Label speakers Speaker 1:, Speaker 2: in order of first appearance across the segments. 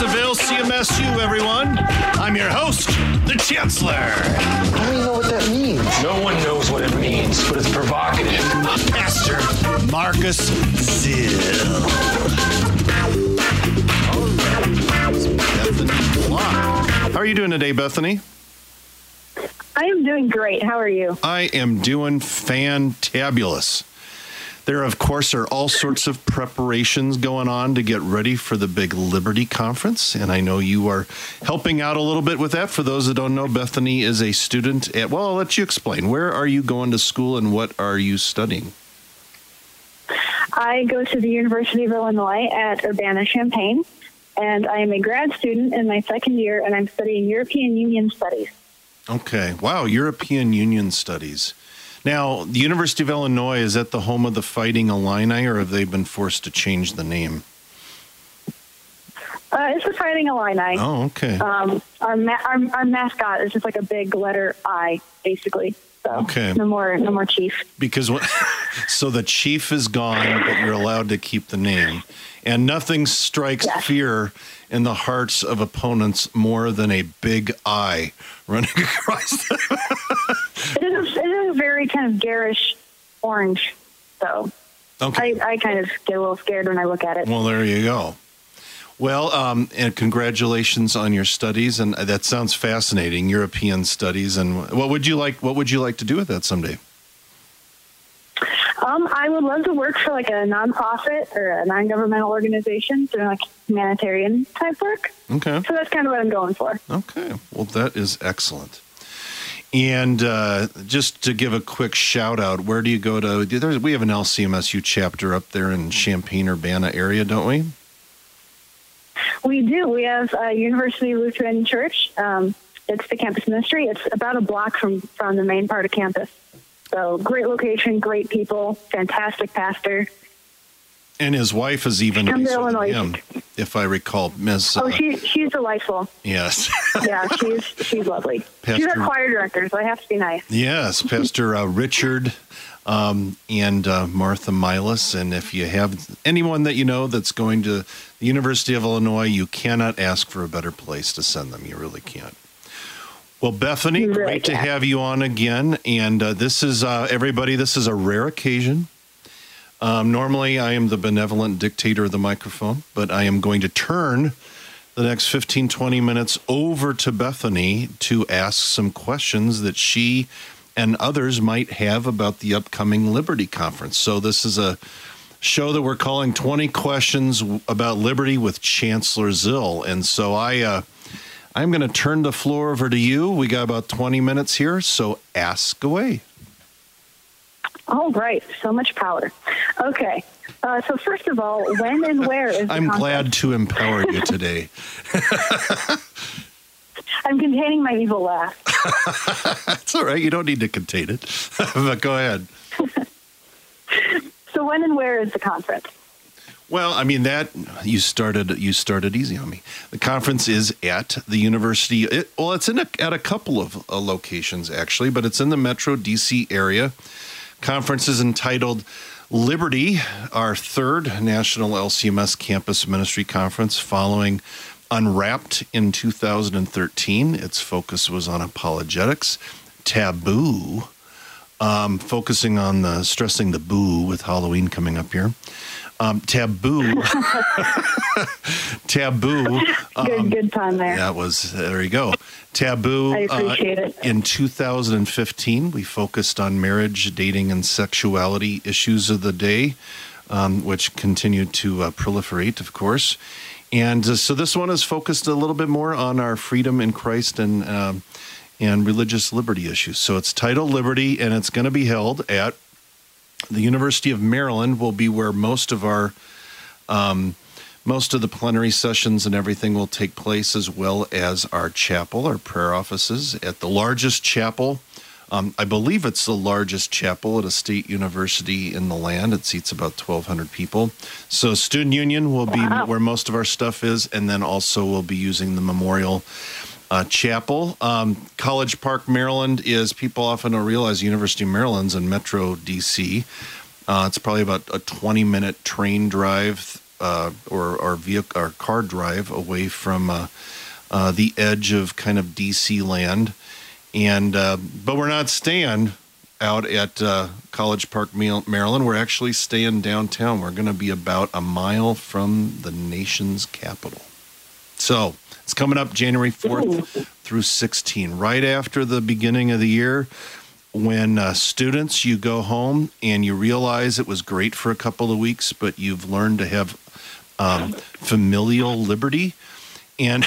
Speaker 1: voice of LCMSU, everyone. I'm your host, the Chancellor.
Speaker 2: I don't even know what that means.
Speaker 3: No one knows what it means, but it's provocative.
Speaker 1: Pastor Marcus Zill. Bethany Glock. How are you doing today, Bethany?
Speaker 4: I am doing great. How are you?
Speaker 1: I am doing fantabulous. There, of course, are all sorts of preparations going on to get ready for the big Liberty Conference. And I know you are helping out a little bit with that. For those that don't know, Bethany is a student at, well, I'll let you explain. Where are you going to school and what are you studying?
Speaker 4: I go to the University of Illinois at Urbana Champaign, and I am a grad student in my second year, and I'm studying European Union Studies.
Speaker 1: Okay. Wow. European Union Studies. Now, the University of Illinois, is that the home of the Fighting Illini, or have they been forced to change the name?
Speaker 4: Uh, it's the Fighting Illini.
Speaker 1: Oh, okay.
Speaker 4: Um, our, ma- our our mascot is just like a big letter I, basically. So
Speaker 1: Okay.
Speaker 4: no more no more chief.
Speaker 1: Because what, so the chief is gone, but you're allowed to keep the name. And nothing strikes
Speaker 4: Yes.
Speaker 1: fear in the hearts of opponents more than a big eye running across. The,
Speaker 4: It is it is a very kind of garish orange. So
Speaker 1: okay.
Speaker 4: I, I kind of get a little scared when I look at it.
Speaker 1: Well, there you go. Well, um, and congratulations on your studies, and that sounds fascinating. European studies, and what would you like? What would you like to do with that someday?
Speaker 4: Um, I would love to work for like a nonprofit or a non-governmental organization doing like humanitarian type work.
Speaker 1: Okay.
Speaker 4: So that's kind of what I'm going for.
Speaker 1: Okay. Well, that is excellent. And uh, just to give a quick shout out, where do you go to? There's, we have an LCMSU chapter up there in Champaign Urbana area, don't we?
Speaker 4: We do. We have a University Lutheran Church. Um, it's the campus ministry. It's about a block from from the main part of campus. So great location, great people, fantastic pastor.
Speaker 1: And his wife is even
Speaker 4: Come to
Speaker 1: nicer than
Speaker 4: Illinois.
Speaker 1: him, if I recall, Miss.
Speaker 4: Oh,
Speaker 1: uh,
Speaker 4: she she's delightful.
Speaker 1: yes,
Speaker 4: Yeah, she's she's lovely.
Speaker 1: Pastor, She's
Speaker 4: our choir director, so I have to be nice.
Speaker 1: yes, Pastor uh, Richard um, and uh, Martha Milas. And if you have anyone that you know that's going to the University of Illinois, you cannot ask for a better place to send them. You really can't. Well, Bethany,
Speaker 4: really
Speaker 1: great to
Speaker 4: can't.
Speaker 1: have you on again. And uh, this is uh, everybody. This is a rare occasion. Um, normally, I am the benevolent dictator of the microphone, but I am going to turn the next 15, 20 minutes over to Bethany to ask some questions that she and others might have about the upcoming Liberty Conference. So, this is a show that we're calling 20 Questions About Liberty with Chancellor Zill. And so, I. Uh, I'm going to turn the floor over to you. We got about 20 minutes here, so ask away.
Speaker 4: All right, so much power. Okay, uh, so first of all, when and where is the
Speaker 1: I'm
Speaker 4: conference?
Speaker 1: glad to empower you today.
Speaker 4: I'm containing my evil laugh.
Speaker 1: That's all right. You don't need to contain it. but go ahead.
Speaker 4: So when and where is the conference?
Speaker 1: Well, I mean that you started you started easy on me. The conference is at the university. It, well, it's in a, at a couple of uh, locations actually, but it's in the Metro DC area. Conference is entitled Liberty, our third national LCMS campus ministry conference, following Unwrapped in 2013. Its focus was on apologetics, taboo, um, focusing on the stressing the boo with Halloween coming up here. Um, taboo, taboo.
Speaker 4: Good, good time there.
Speaker 1: That was there. You go. Taboo.
Speaker 4: I appreciate
Speaker 1: uh,
Speaker 4: it.
Speaker 1: In 2015, we focused on marriage, dating, and sexuality issues of the day, um, which continued to uh, proliferate, of course. And uh, so this one is focused a little bit more on our freedom in Christ and um, and religious liberty issues. So it's titled Liberty, and it's going to be held at the University of Maryland. Will be where most of our um, most of the plenary sessions and everything will take place, as well as our chapel, our prayer offices at the largest chapel. Um, I believe it's the largest chapel at a state university in the land. It seats about 1,200 people. So, Student Union will be
Speaker 4: Wow.
Speaker 1: where most of our stuff is, and then also we'll be using the Memorial uh, Chapel. Um, College Park, Maryland is, people often don't realize, University of Maryland's in Metro DC. Uh, it's probably about a 20 minute train drive uh, or our vehicle, our car drive away from uh, uh, the edge of kind of DC land, and uh, but we're not staying out at uh, College Park, Maryland. We're actually staying downtown. We're going to be about a mile from the nation's capital. So it's coming up January 4th through 16, right after the beginning of the year. When uh, students, you go home and you realize it was great for a couple of weeks, but you've learned to have um, familial liberty and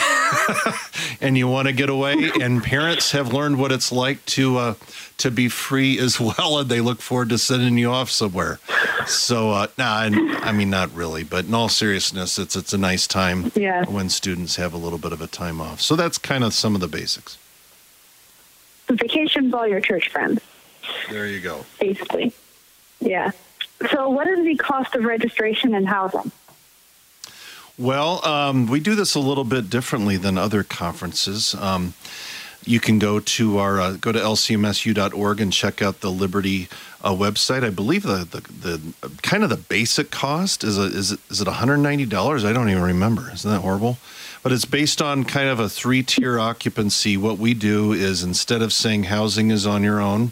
Speaker 1: and you want to get away and parents have learned what it's like to uh, to be free as well and they look forward to sending you off somewhere so uh nah, i mean not really but in all seriousness it's it's a nice time
Speaker 4: Yeah.
Speaker 1: when students have a little bit of a time off so that's kind of some of the basics The
Speaker 4: Vacation with all your church friends,
Speaker 1: there you go
Speaker 4: basically. Yeah. So, what is the cost of registration and housing?
Speaker 1: Well, um, we do this a little bit differently than other conferences. Um, you can go to our uh, go to lcmsu.org and check out the Liberty uh, website. I believe the, the the kind of the basic cost is a, is it, is it one hundred ninety dollars? I don't even remember. Isn't that horrible? But it's based on kind of a three tier occupancy. What we do is instead of saying housing is on your own,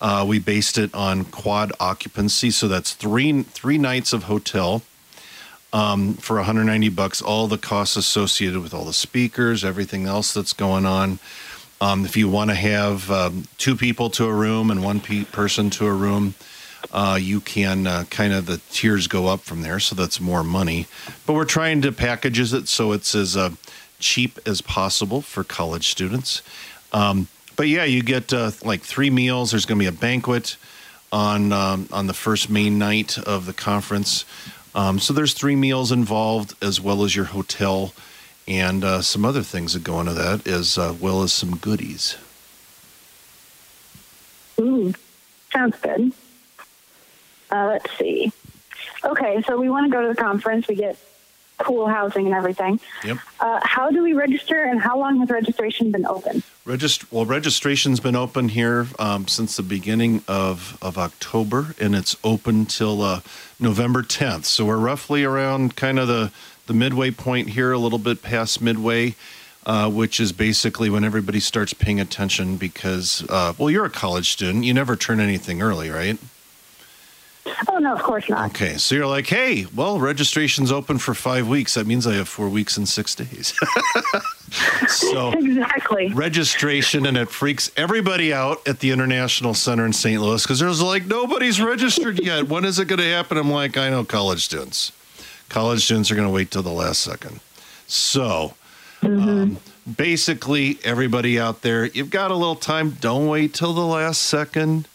Speaker 1: uh, we based it on quad occupancy. So that's three three nights of hotel um, for 190 bucks. All the costs associated with all the speakers, everything else that's going on. Um, if you want to have um, two people to a room and one pe- person to a room, uh, you can uh, kind of the tiers go up from there, so that's more money. But we're trying to packages it so it's as uh, cheap as possible for college students. Um, but yeah, you get uh, like three meals. There's going to be a banquet on um, on the first main night of the conference. Um, so there's three meals involved, as well as your hotel and uh, some other things that go into that, as uh, well as some goodies.
Speaker 4: Ooh, sounds good. Uh, let's see. Okay, so we want to go to the conference. We get cool housing and everything.
Speaker 1: Yep.
Speaker 4: Uh, how do we register, and how long has registration been open?
Speaker 1: Regist- well, registration's been open here um, since the beginning of, of October, and it's open till uh, November 10th. So we're roughly around kind of the, the midway point here, a little bit past midway, uh, which is basically when everybody starts paying attention because, uh, well, you're a college student. You never turn anything early, right?
Speaker 4: Oh no, of course not.
Speaker 1: Okay, so you're like, hey, well, registration's open for five weeks. That means I have four weeks and six days. so
Speaker 4: Exactly.
Speaker 1: registration, and it freaks everybody out at the International Center in St. Louis because there's like nobody's registered yet. When is it going to happen? I'm like, I know college students. College students are going to wait till the last second. So. Um, basically, everybody out there, you've got a little time. Don't wait till the last second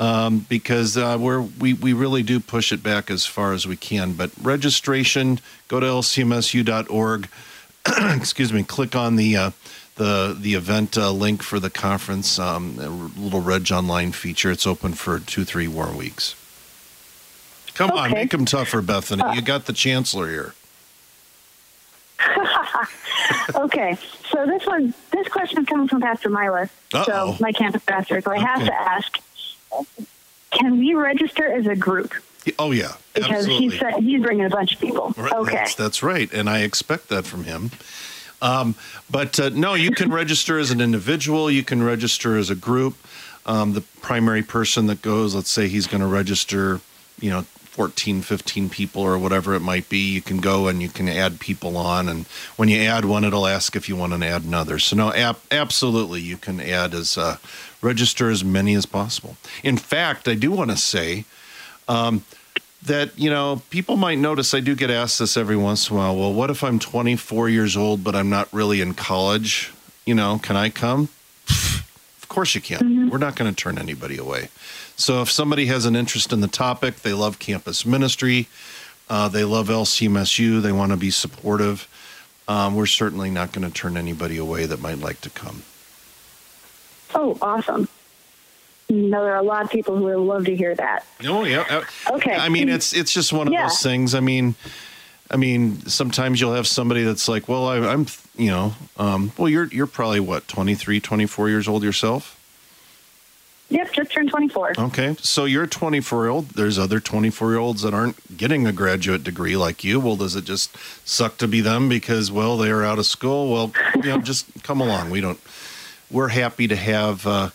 Speaker 1: um, because uh, we're, we we really do push it back as far as we can. But registration, go to lcmsu.org. excuse me. Click on the uh, the the event uh, link for the conference. Um, a little Reg Online feature. It's open for two three more weeks. Come on, make them tougher, Bethany. you got the chancellor here.
Speaker 4: okay, so this one, this question is coming from Pastor Myler,
Speaker 1: Uh-oh.
Speaker 4: so my campus pastor. So I have to ask: Can we register as a group?
Speaker 1: Oh yeah,
Speaker 4: Because
Speaker 1: absolutely.
Speaker 4: he said he's bringing a bunch of people.
Speaker 1: Right,
Speaker 4: Okay.
Speaker 1: That's, that's right. And I expect that from him. Um, but uh, no, you can register as an individual, you can register as a group. Um, the primary person that goes, let's say he's going to register, you know, 14, 15 people or whatever it might be. You can go and you can add people on. And when you add one, it'll ask if you want to add another. So, no, absolutely, you can add as, uh, register as many as possible. In fact, I do want to say, that you know people might notice i do get asked this every once in a while well what if i'm 24 years old but i'm not really in college you know can i come of course you can we're not going to turn anybody away so if somebody has an interest in the topic they love campus ministry uh, they love lcmsu they want to be supportive um, we're certainly not going to turn anybody away that might like to come
Speaker 4: Oh, awesome. No, there are a lot of people who would love to hear that.
Speaker 1: Oh yeah.
Speaker 4: Okay.
Speaker 1: I mean, it's it's just one of
Speaker 4: Yeah.
Speaker 1: those things. I mean, I mean, sometimes you'll have somebody that's like, well, I, I'm, you know, um, well, you're you're probably what 23, 24 years old yourself.
Speaker 4: Yep, just turned 24.
Speaker 1: Okay, so you're a 24 year old. There's other 24 year olds that aren't getting a graduate degree like you. Well, does it just suck to be them because well they are out of school? Well, you know, just come along. We don't. We're happy to have. Uh,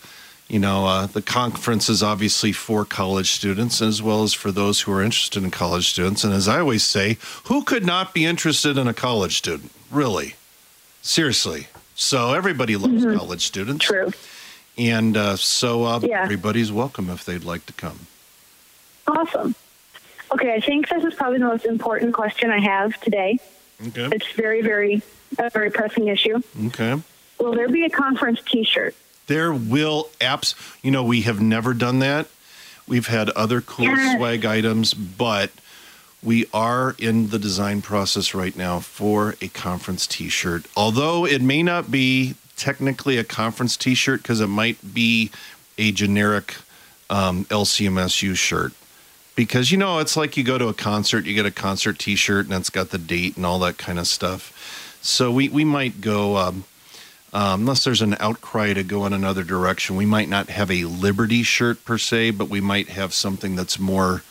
Speaker 1: you know, uh, the conference is obviously for college students as well as for those who are interested in college students. And as I always say, who could not be interested in a college student? Really? Seriously. So everybody loves college students.
Speaker 4: True.
Speaker 1: And uh, so uh,
Speaker 4: Yeah.
Speaker 1: everybody's welcome if they'd like to come.
Speaker 4: Awesome. Okay, I think this is probably the most important question I have today.
Speaker 1: Okay.
Speaker 4: It's very, very, a very pressing issue.
Speaker 1: Okay.
Speaker 4: Will there be a conference T-shirt?
Speaker 1: There will apps. You know, we have never done that. We've had other cool
Speaker 4: Yes.
Speaker 1: swag items, but we are in the design process right now for a conference T-shirt. Although it may not be technically a conference T-shirt because it might be a generic um, LCMSU shirt. Because you know, it's like you go to a concert, you get a concert T-shirt, and it's got the date and all that kind of stuff. So we we might go. Um, um, unless there's an outcry to go in another direction, we might not have a Liberty shirt per se, but we might have something that's more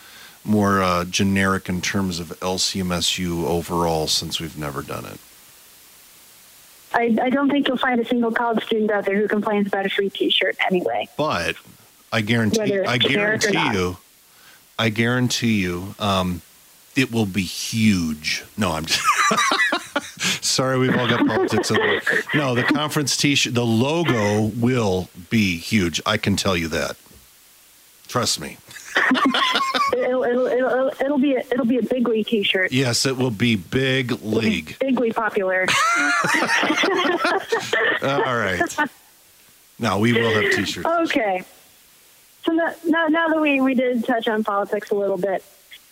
Speaker 1: more uh, generic in terms of LCMSU overall, since we've never done it.
Speaker 4: I, I don't think you'll find a single college student out there who complains about a free T-shirt anyway.
Speaker 1: But I guarantee, I guarantee you, I guarantee you, um, it will be huge. No, I'm. Just Sorry, we've all got politics. No, the conference T-shirt, the logo will be huge. I can tell you that. Trust me.
Speaker 4: It'll, it'll, it'll, it'll be a, it'll be a bigly T-shirt.
Speaker 1: Yes, it will be big league.
Speaker 4: Bigly popular.
Speaker 1: All right. Now we will have T-shirts.
Speaker 4: Okay. So now, now, now that we, we did touch on politics a little bit,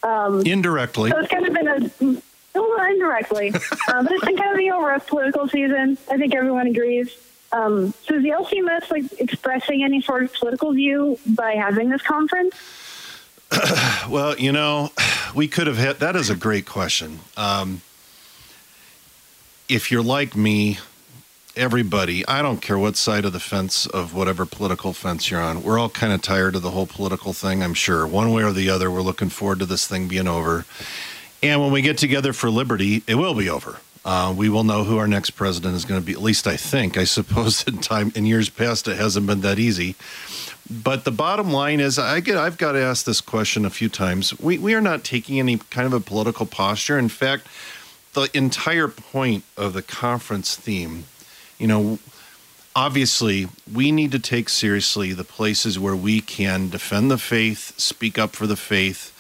Speaker 4: um,
Speaker 1: Indirectly,
Speaker 4: so it's kind of been a little indirectly, uh, but it's been kind of the over of political season. I think everyone agrees. Um, so is the LCMS like expressing any sort of political view by having this conference?
Speaker 1: well, you know, we could have hit. That is a great question. Um, if you're like me, everybody, I don't care what side of the fence of whatever political fence you're on, we're all kind of tired of the whole political thing. I'm sure, one way or the other, we're looking forward to this thing being over. And when we get together for liberty, it will be over. Uh, we will know who our next president is going to be. At least I think. I suppose in time in years past it hasn't been that easy. But the bottom line is, I get I've got to ask this question a few times. We we are not taking any kind of a political posture. In fact, the entire point of the conference theme, you know, obviously we need to take seriously the places where we can defend the faith, speak up for the faith,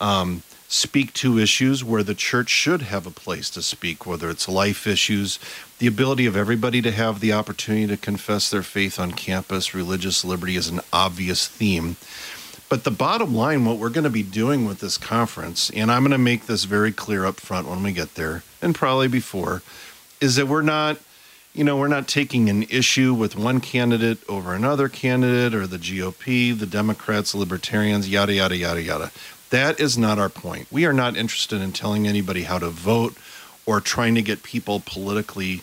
Speaker 1: um, speak to issues where the church should have a place to speak, whether it's life issues, the ability of everybody to have the opportunity to confess their faith on campus, religious liberty is an obvious theme. But the bottom line, what we're going to be doing with this conference, and I'm going to make this very clear up front when we get there, and probably before, is that we're not, you know, we're not taking an issue with one candidate over another candidate or the GOP, the Democrats, Libertarians, yada, yada, yada, yada. That is not our point. We are not interested in telling anybody how to vote or trying to get people politically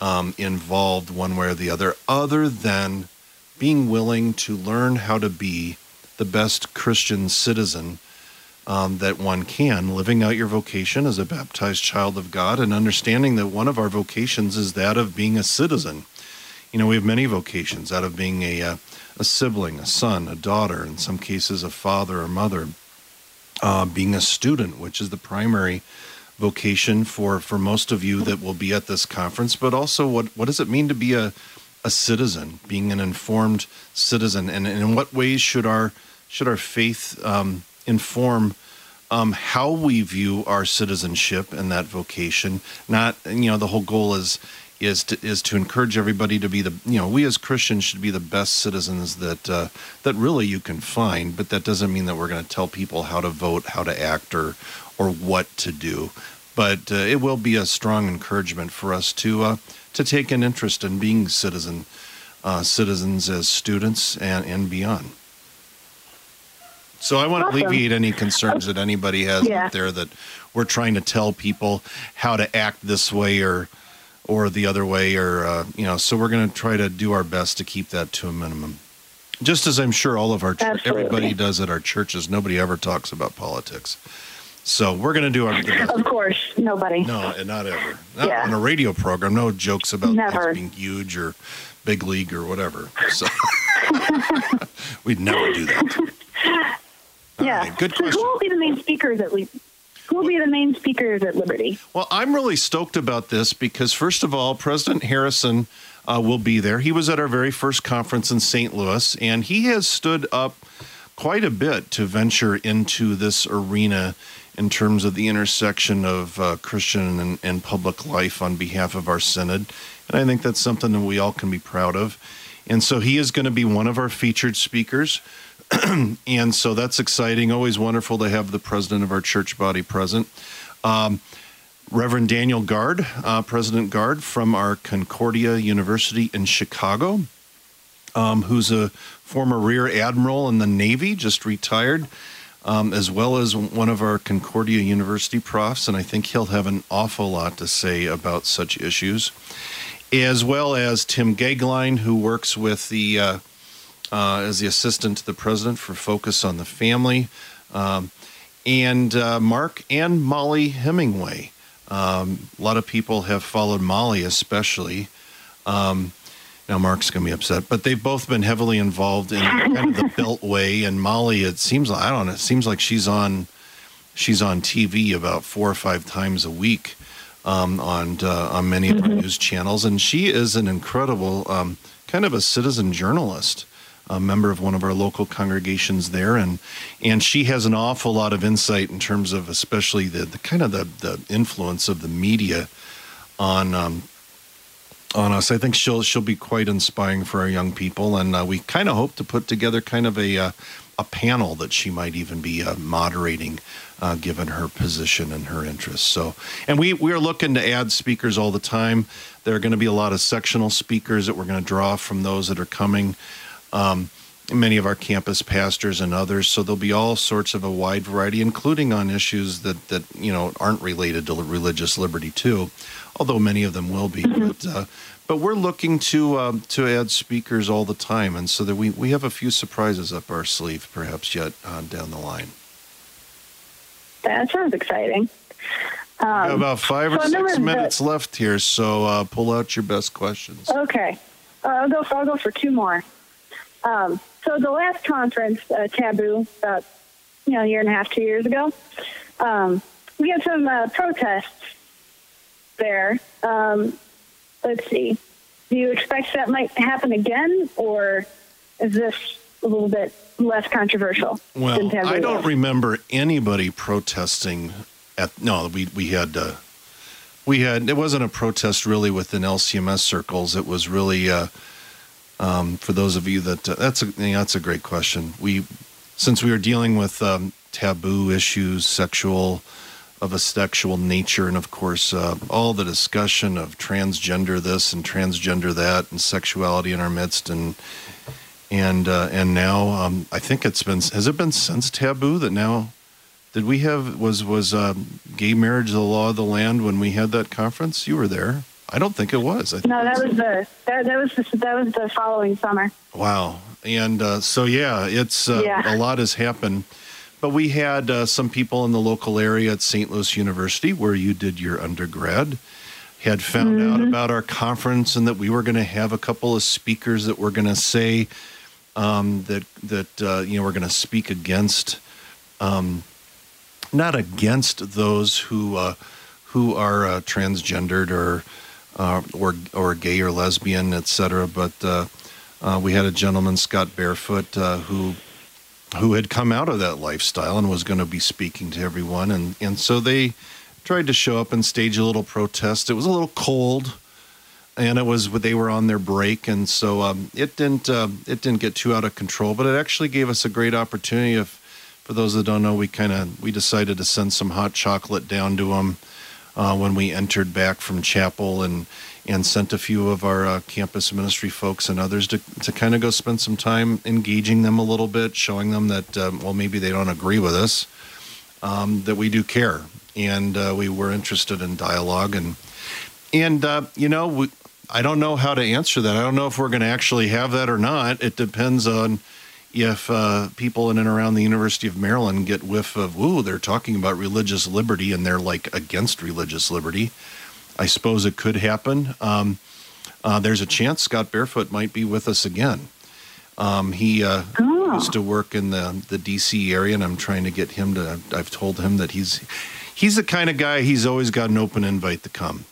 Speaker 1: um, involved one way or the other, other than being willing to learn how to be the best Christian citizen um, that one can, living out your vocation as a baptized child of God and understanding that one of our vocations is that of being a citizen. You know, we have many vocations out of being a, uh, a sibling, a son, a daughter, in some cases, a father or mother, uh, being a student, which is the primary vocation for, for most of you that will be at this conference, but also what, what does it mean to be a, a citizen, being an informed citizen, and, and in what ways should our should our faith um, inform um, how we view our citizenship and that vocation? Not you know the whole goal is is to is to encourage everybody to be the you know we as Christians should be the best citizens that uh, that really you can find, but that doesn't mean that we're going to tell people how to vote, how to act, or or what to do. But uh, it will be a strong encouragement for us to uh, to take an interest in being citizen uh, citizens as students and and beyond. So I want
Speaker 4: Awesome.
Speaker 1: to alleviate any concerns that anybody has
Speaker 4: Yeah.
Speaker 1: out there that we're trying to tell people how to act this way or or the other way or uh, you know. So we're going to try to do our best to keep that to a minimum. Just as I'm sure all of our
Speaker 4: Absolutely.
Speaker 1: everybody does at our churches, nobody ever talks about politics. So we're going to do our best.
Speaker 4: Of course, nobody.
Speaker 1: no, and not ever. Not
Speaker 4: Yeah.
Speaker 1: on a radio program. No jokes about
Speaker 4: Never.
Speaker 1: being huge or big league or whatever. So we'd never do that.
Speaker 4: Yeah.
Speaker 1: right, good
Speaker 4: so
Speaker 1: question.
Speaker 4: who will be the main speakers at least? Who will be the main speakers at Liberty?
Speaker 1: Well, I'm really stoked about this because, first of all, President Harrison uh, will be there. He was at our very first conference in St. Louis, and he has stood up quite a bit to venture into this arena in terms of the intersection of uh, Christian and, and public life on behalf of our synod. And I think that's something that we all can be proud of. And so he is going to be one of our featured speakers. and so that's exciting. Always wonderful to have the president of our church body present. Um, Reverend Daniel Gard, uh, President Gard from our Concordia University in Chicago, um, who's a former Rear Admiral in the Navy, just retired, um, as well as one of our Concordia University profs. And I think he'll have an awful lot to say about such issues, as well as Tim Goeglein, who works with the uh, uh, as the assistant to the president for Focus on the Family, um, and uh, Mark and Molly Hemingway. Um, a lot of people have followed Molly, especially. Um, now, Mark's going to be upset, but they've both been heavily involved in kind of the Beltway. And Molly, it seems like I don't know. It seems like she's on she's on TV about four or five times a week um, on uh, on many of the news channels, and she is an incredible um, kind of a citizen journalist a member of one of our local congregations there, and and she has an awful lot of insight in terms of especially the, the kind of the, the influence of the media on um, on us. I think she'll she'll be quite inspiring for our young people, and uh, we kind of hope to put together kind of a uh, a panel that she might even be uh, moderating, uh, given her position and her interests. So, and we we are looking to add speakers all the time. There are going to be a lot of sectional speakers that we're going to draw from those that are coming um, many of our campus pastors and others. So there'll be all sorts of a wide variety, including on issues that that you know aren't related to religious liberty too, although many of them will be. But uh, but we're looking to um, to add speakers all the time, and so that we we have a few surprises up our sleeve, perhaps yet uh, down the line.
Speaker 4: That sounds exciting.
Speaker 1: We have
Speaker 4: Um,
Speaker 1: about five or
Speaker 4: so
Speaker 1: six
Speaker 4: the-
Speaker 1: minutes left here, so uh, pull out your best questions.
Speaker 4: Okay, uh, I'll go. For, I'll go for two more. Um, so the last conference, uh, Taboo, about you know a year and a half, two years ago, um, we had some uh, protests there. Um, let's see. Do you expect that might happen again, or is this a little bit less controversial? than
Speaker 1: Well,
Speaker 4: Taboo
Speaker 1: I don't
Speaker 4: was?
Speaker 1: remember anybody protesting at no. We we had uh, we had it wasn't a protest really within LCMS circles. It was really uh, um, for those of you that uh, that's a you know, that's a great question. We since we were dealing with um, taboo issues, sexual of a sexual nature, and of course uh, all the discussion of transgender this and transgender that, and sexuality in our midst, and and uh, and now um, I think it's been has it been since taboo that now did we have was was um, gay marriage the law of the land when we had that conference? You were there. I don't think it was. I think
Speaker 4: No, that was the that, that was the, that was the following summer.
Speaker 1: Wow. And uh, so, yeah, it's uh,
Speaker 4: Yeah.
Speaker 1: a lot has happened. But we had uh, some people in the local area at St. Louis University, where you did your undergrad, had found out about our conference and that we were going to have a couple of speakers that were going to say um, that that uh, you know we're going to speak against, um, not against those who uh, who are uh, transgendered or uh, or or gay or lesbian, etc. but. Uh, uh, we had a gentleman, Scott Barefoot, uh, who who had come out of that lifestyle and was going to be speaking to everyone, and and so they tried to show up and stage a little protest. It was a little cold, and it was they were on their break, and so um, it didn't uh, it didn't get too out of control. But it actually gave us a great opportunity. If for those that don't know, we kind of we decided to send some hot chocolate down to them uh, when we entered back from chapel and and sent a few of our uh, campus ministry folks and others to, to kind of go spend some time engaging them a little bit, showing them that, um, well, maybe they don't agree with us, um, that we do care. And uh, we were interested in dialogue. And, and uh, you know, we, I don't know how to answer that. I don't know if we're going to actually have that or not. It depends on if uh, people in and around the University of Maryland get whiff of, ooh, they're talking about religious liberty and they're like against religious liberty. I suppose it could happen. Um, uh, there's a chance Scott Barefoot might be with us again. Um, he uh,
Speaker 4: Oh.
Speaker 1: used to work in the the DC area, and I'm trying to get him to. I've told him that he's he's the kind of guy. He's always got an open invite to come,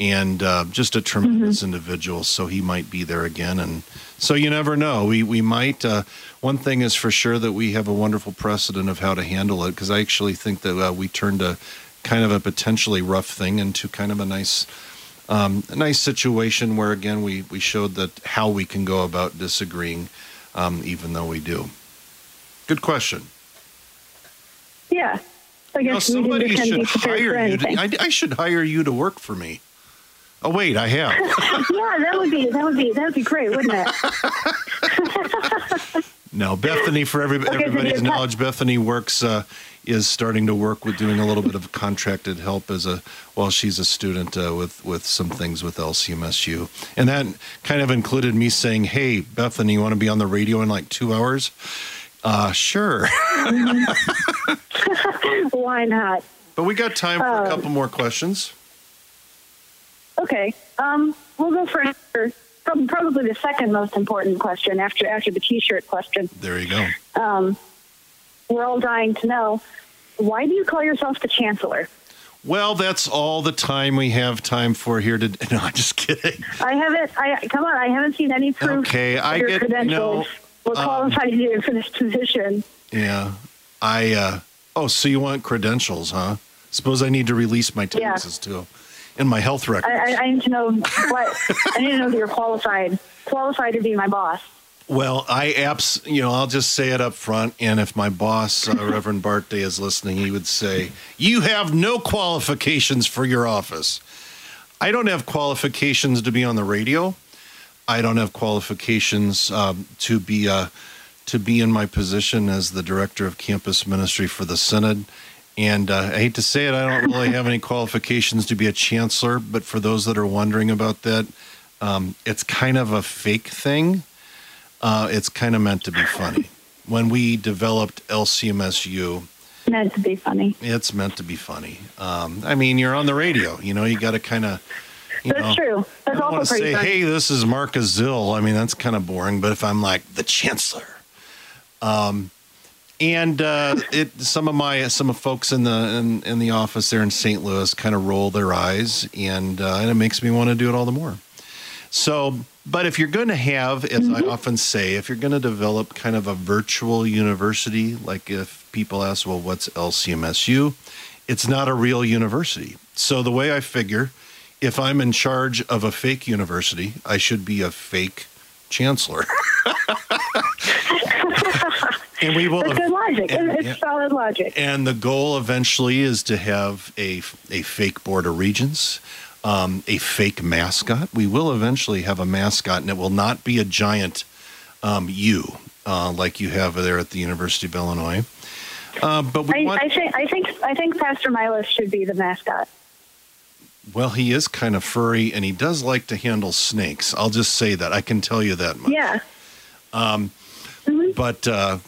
Speaker 1: and uh, just a tremendous individual. So he might be there again, and so you never know. We we might. Uh, one thing is for sure that we have a wonderful precedent of how to handle it because I actually think that uh, we turned a kind of a potentially rough thing into kind of a nice um, a nice situation where again we we showed that how we can go about disagreeing, um, even though we do. Good question.
Speaker 4: Yeah. I guess
Speaker 1: somebody should
Speaker 4: be prepared for
Speaker 1: hire you. To. I, I should hire you to work for me. Oh wait, I have.
Speaker 4: yeah, that would be that would be that would be great, wouldn't it?
Speaker 1: No, Bethany, for every,
Speaker 4: so
Speaker 1: everybody's
Speaker 4: you're-
Speaker 1: knowledge, Bethany works uh, is starting to work with doing a little bit of contracted help as a while she's a student uh, with with some things with LCMSU, and that kind of included me saying, "Hey, Bethany, you want to be on the radio in like two hours?" Uh, sure,
Speaker 4: Why not?
Speaker 1: but we got time for a
Speaker 4: Oh.
Speaker 1: couple more questions.
Speaker 4: Okay. Um, we'll go for prob- probably the second most important question after after the T-shirt question.
Speaker 1: There you go.
Speaker 4: Um, we're all dying to know why do you call yourself the Chancellor?
Speaker 1: Well, that's all the time we have time for here today. No, I'm just kidding.
Speaker 4: I haven't. I come on. I haven't seen any proof.
Speaker 1: Okay,
Speaker 4: of
Speaker 1: I
Speaker 4: your
Speaker 1: get-
Speaker 4: credentials.
Speaker 1: no,
Speaker 4: What
Speaker 1: um,
Speaker 4: qualifies you for this position?
Speaker 1: Yeah. I uh oh, so you want credentials, huh? Suppose I need to release my
Speaker 4: Yeah.
Speaker 1: taxes too. And my health record.
Speaker 4: I, I, I need to know what. I need to know that you're qualified. Qualified to be my boss.
Speaker 1: well, I abs you know, I'll just say it up front and if my boss, uh, Reverend Bart Day is listening, he would say, "You have no qualifications for your office." I don't have qualifications to be on the radio. I don't have qualifications um, to be uh, to be in my position as the director of campus ministry for the synod. And uh, I hate to say it, I don't really have any qualifications to be a chancellor. But for those that are wondering about that, um, it's kind of a fake thing. Uh, it's kind of meant to be funny. When we developed LCMSU,
Speaker 4: Meant to be funny.
Speaker 1: it's meant to be funny. Um, I mean, you're on the radio. You know, you got to kind of. You
Speaker 4: That's
Speaker 1: know,
Speaker 4: true.
Speaker 1: I
Speaker 4: That's
Speaker 1: don't want to say,
Speaker 4: funny.
Speaker 1: "Hey, this is Mark Zill." I mean, that's kind of boring. But if I'm like the chancellor, um, and uh, it, some of my some of folks in the in, in the office there in St. Louis kind of roll their eyes, and uh, and it makes me want to do it all the more. So, but if you're going to have, as I often say, if you're going to develop kind of a virtual university, like if people ask, well, what's LCMSU? It's not a real university. So the way I figure, if I'm in charge of a fake university, I should be a fake chancellor. and we will
Speaker 4: That's good logic.
Speaker 1: and-
Speaker 4: it's
Speaker 1: yeah.
Speaker 4: solid logic.
Speaker 1: and the goal eventually is to have a, a fake board of regents, um, a fake mascot. We will eventually have a mascot, and it will not be a giant um, U uh, like you have there at the University of Illinois. Uh, but we
Speaker 4: I,
Speaker 1: want,
Speaker 4: I think. I think. I think Pastor Milos should be the mascot.
Speaker 1: well, he is kind of furry, and he does like to handle snakes. I'll just say that. I can tell you that much.
Speaker 4: Yeah.
Speaker 1: Um, but uh,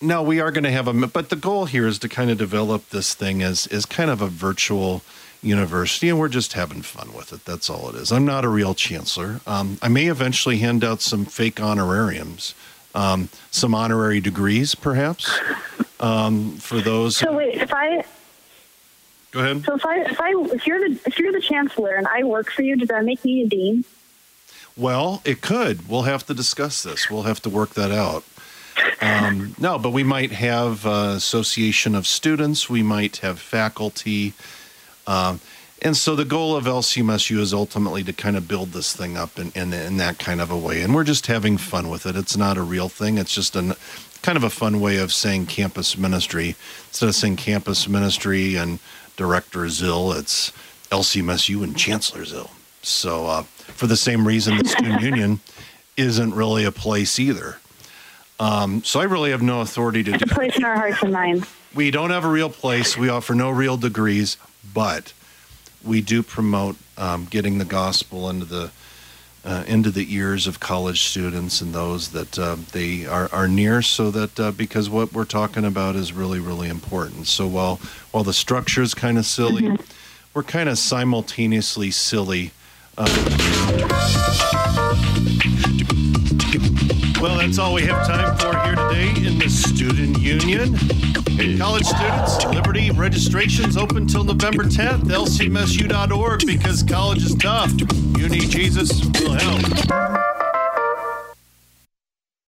Speaker 1: no, we are going to have a. But the goal here is to kind of develop this thing as as kind of a virtual university, and we're just having fun with it. That's all it is. I'm not a real chancellor. Um, I may eventually hand out some fake honorariums, um, some honorary degrees, perhaps, um, for those.
Speaker 4: So wait, if I
Speaker 1: Go ahead.
Speaker 4: so if I if I if you're the if you're the chancellor and I work for you, does that make me a dean?
Speaker 1: Well, it could. We'll have to discuss this. We'll have to work that out. Um, no, but we might have uh, association of students. We might have faculty, um, and so the goal of LCMSU is ultimately to kind of build this thing up in, in in that kind of a way. And we're just having fun with it. It's not a real thing. It's just a kind of a fun way of saying campus ministry instead of saying campus ministry and director Zill. It's LCMSU and Chancellor Zill. So uh, for the same reason, the student union isn't really a place either. Um, so I really have no authority to do.
Speaker 4: It's a place in our hearts and minds.
Speaker 1: We don't have a real place. We offer no real degrees, but we do promote um, getting the gospel into the uh, into the ears of college students and those that uh, they are, are near so that uh, because what we're talking about is really really important so while while the structure is kind of silly we're kind of simultaneously silly uh, well that's all we have time for here today in the student union. Hey, college students liberty registration's open till november 10th lcmsu.org because college is tough. You need jesus we'll help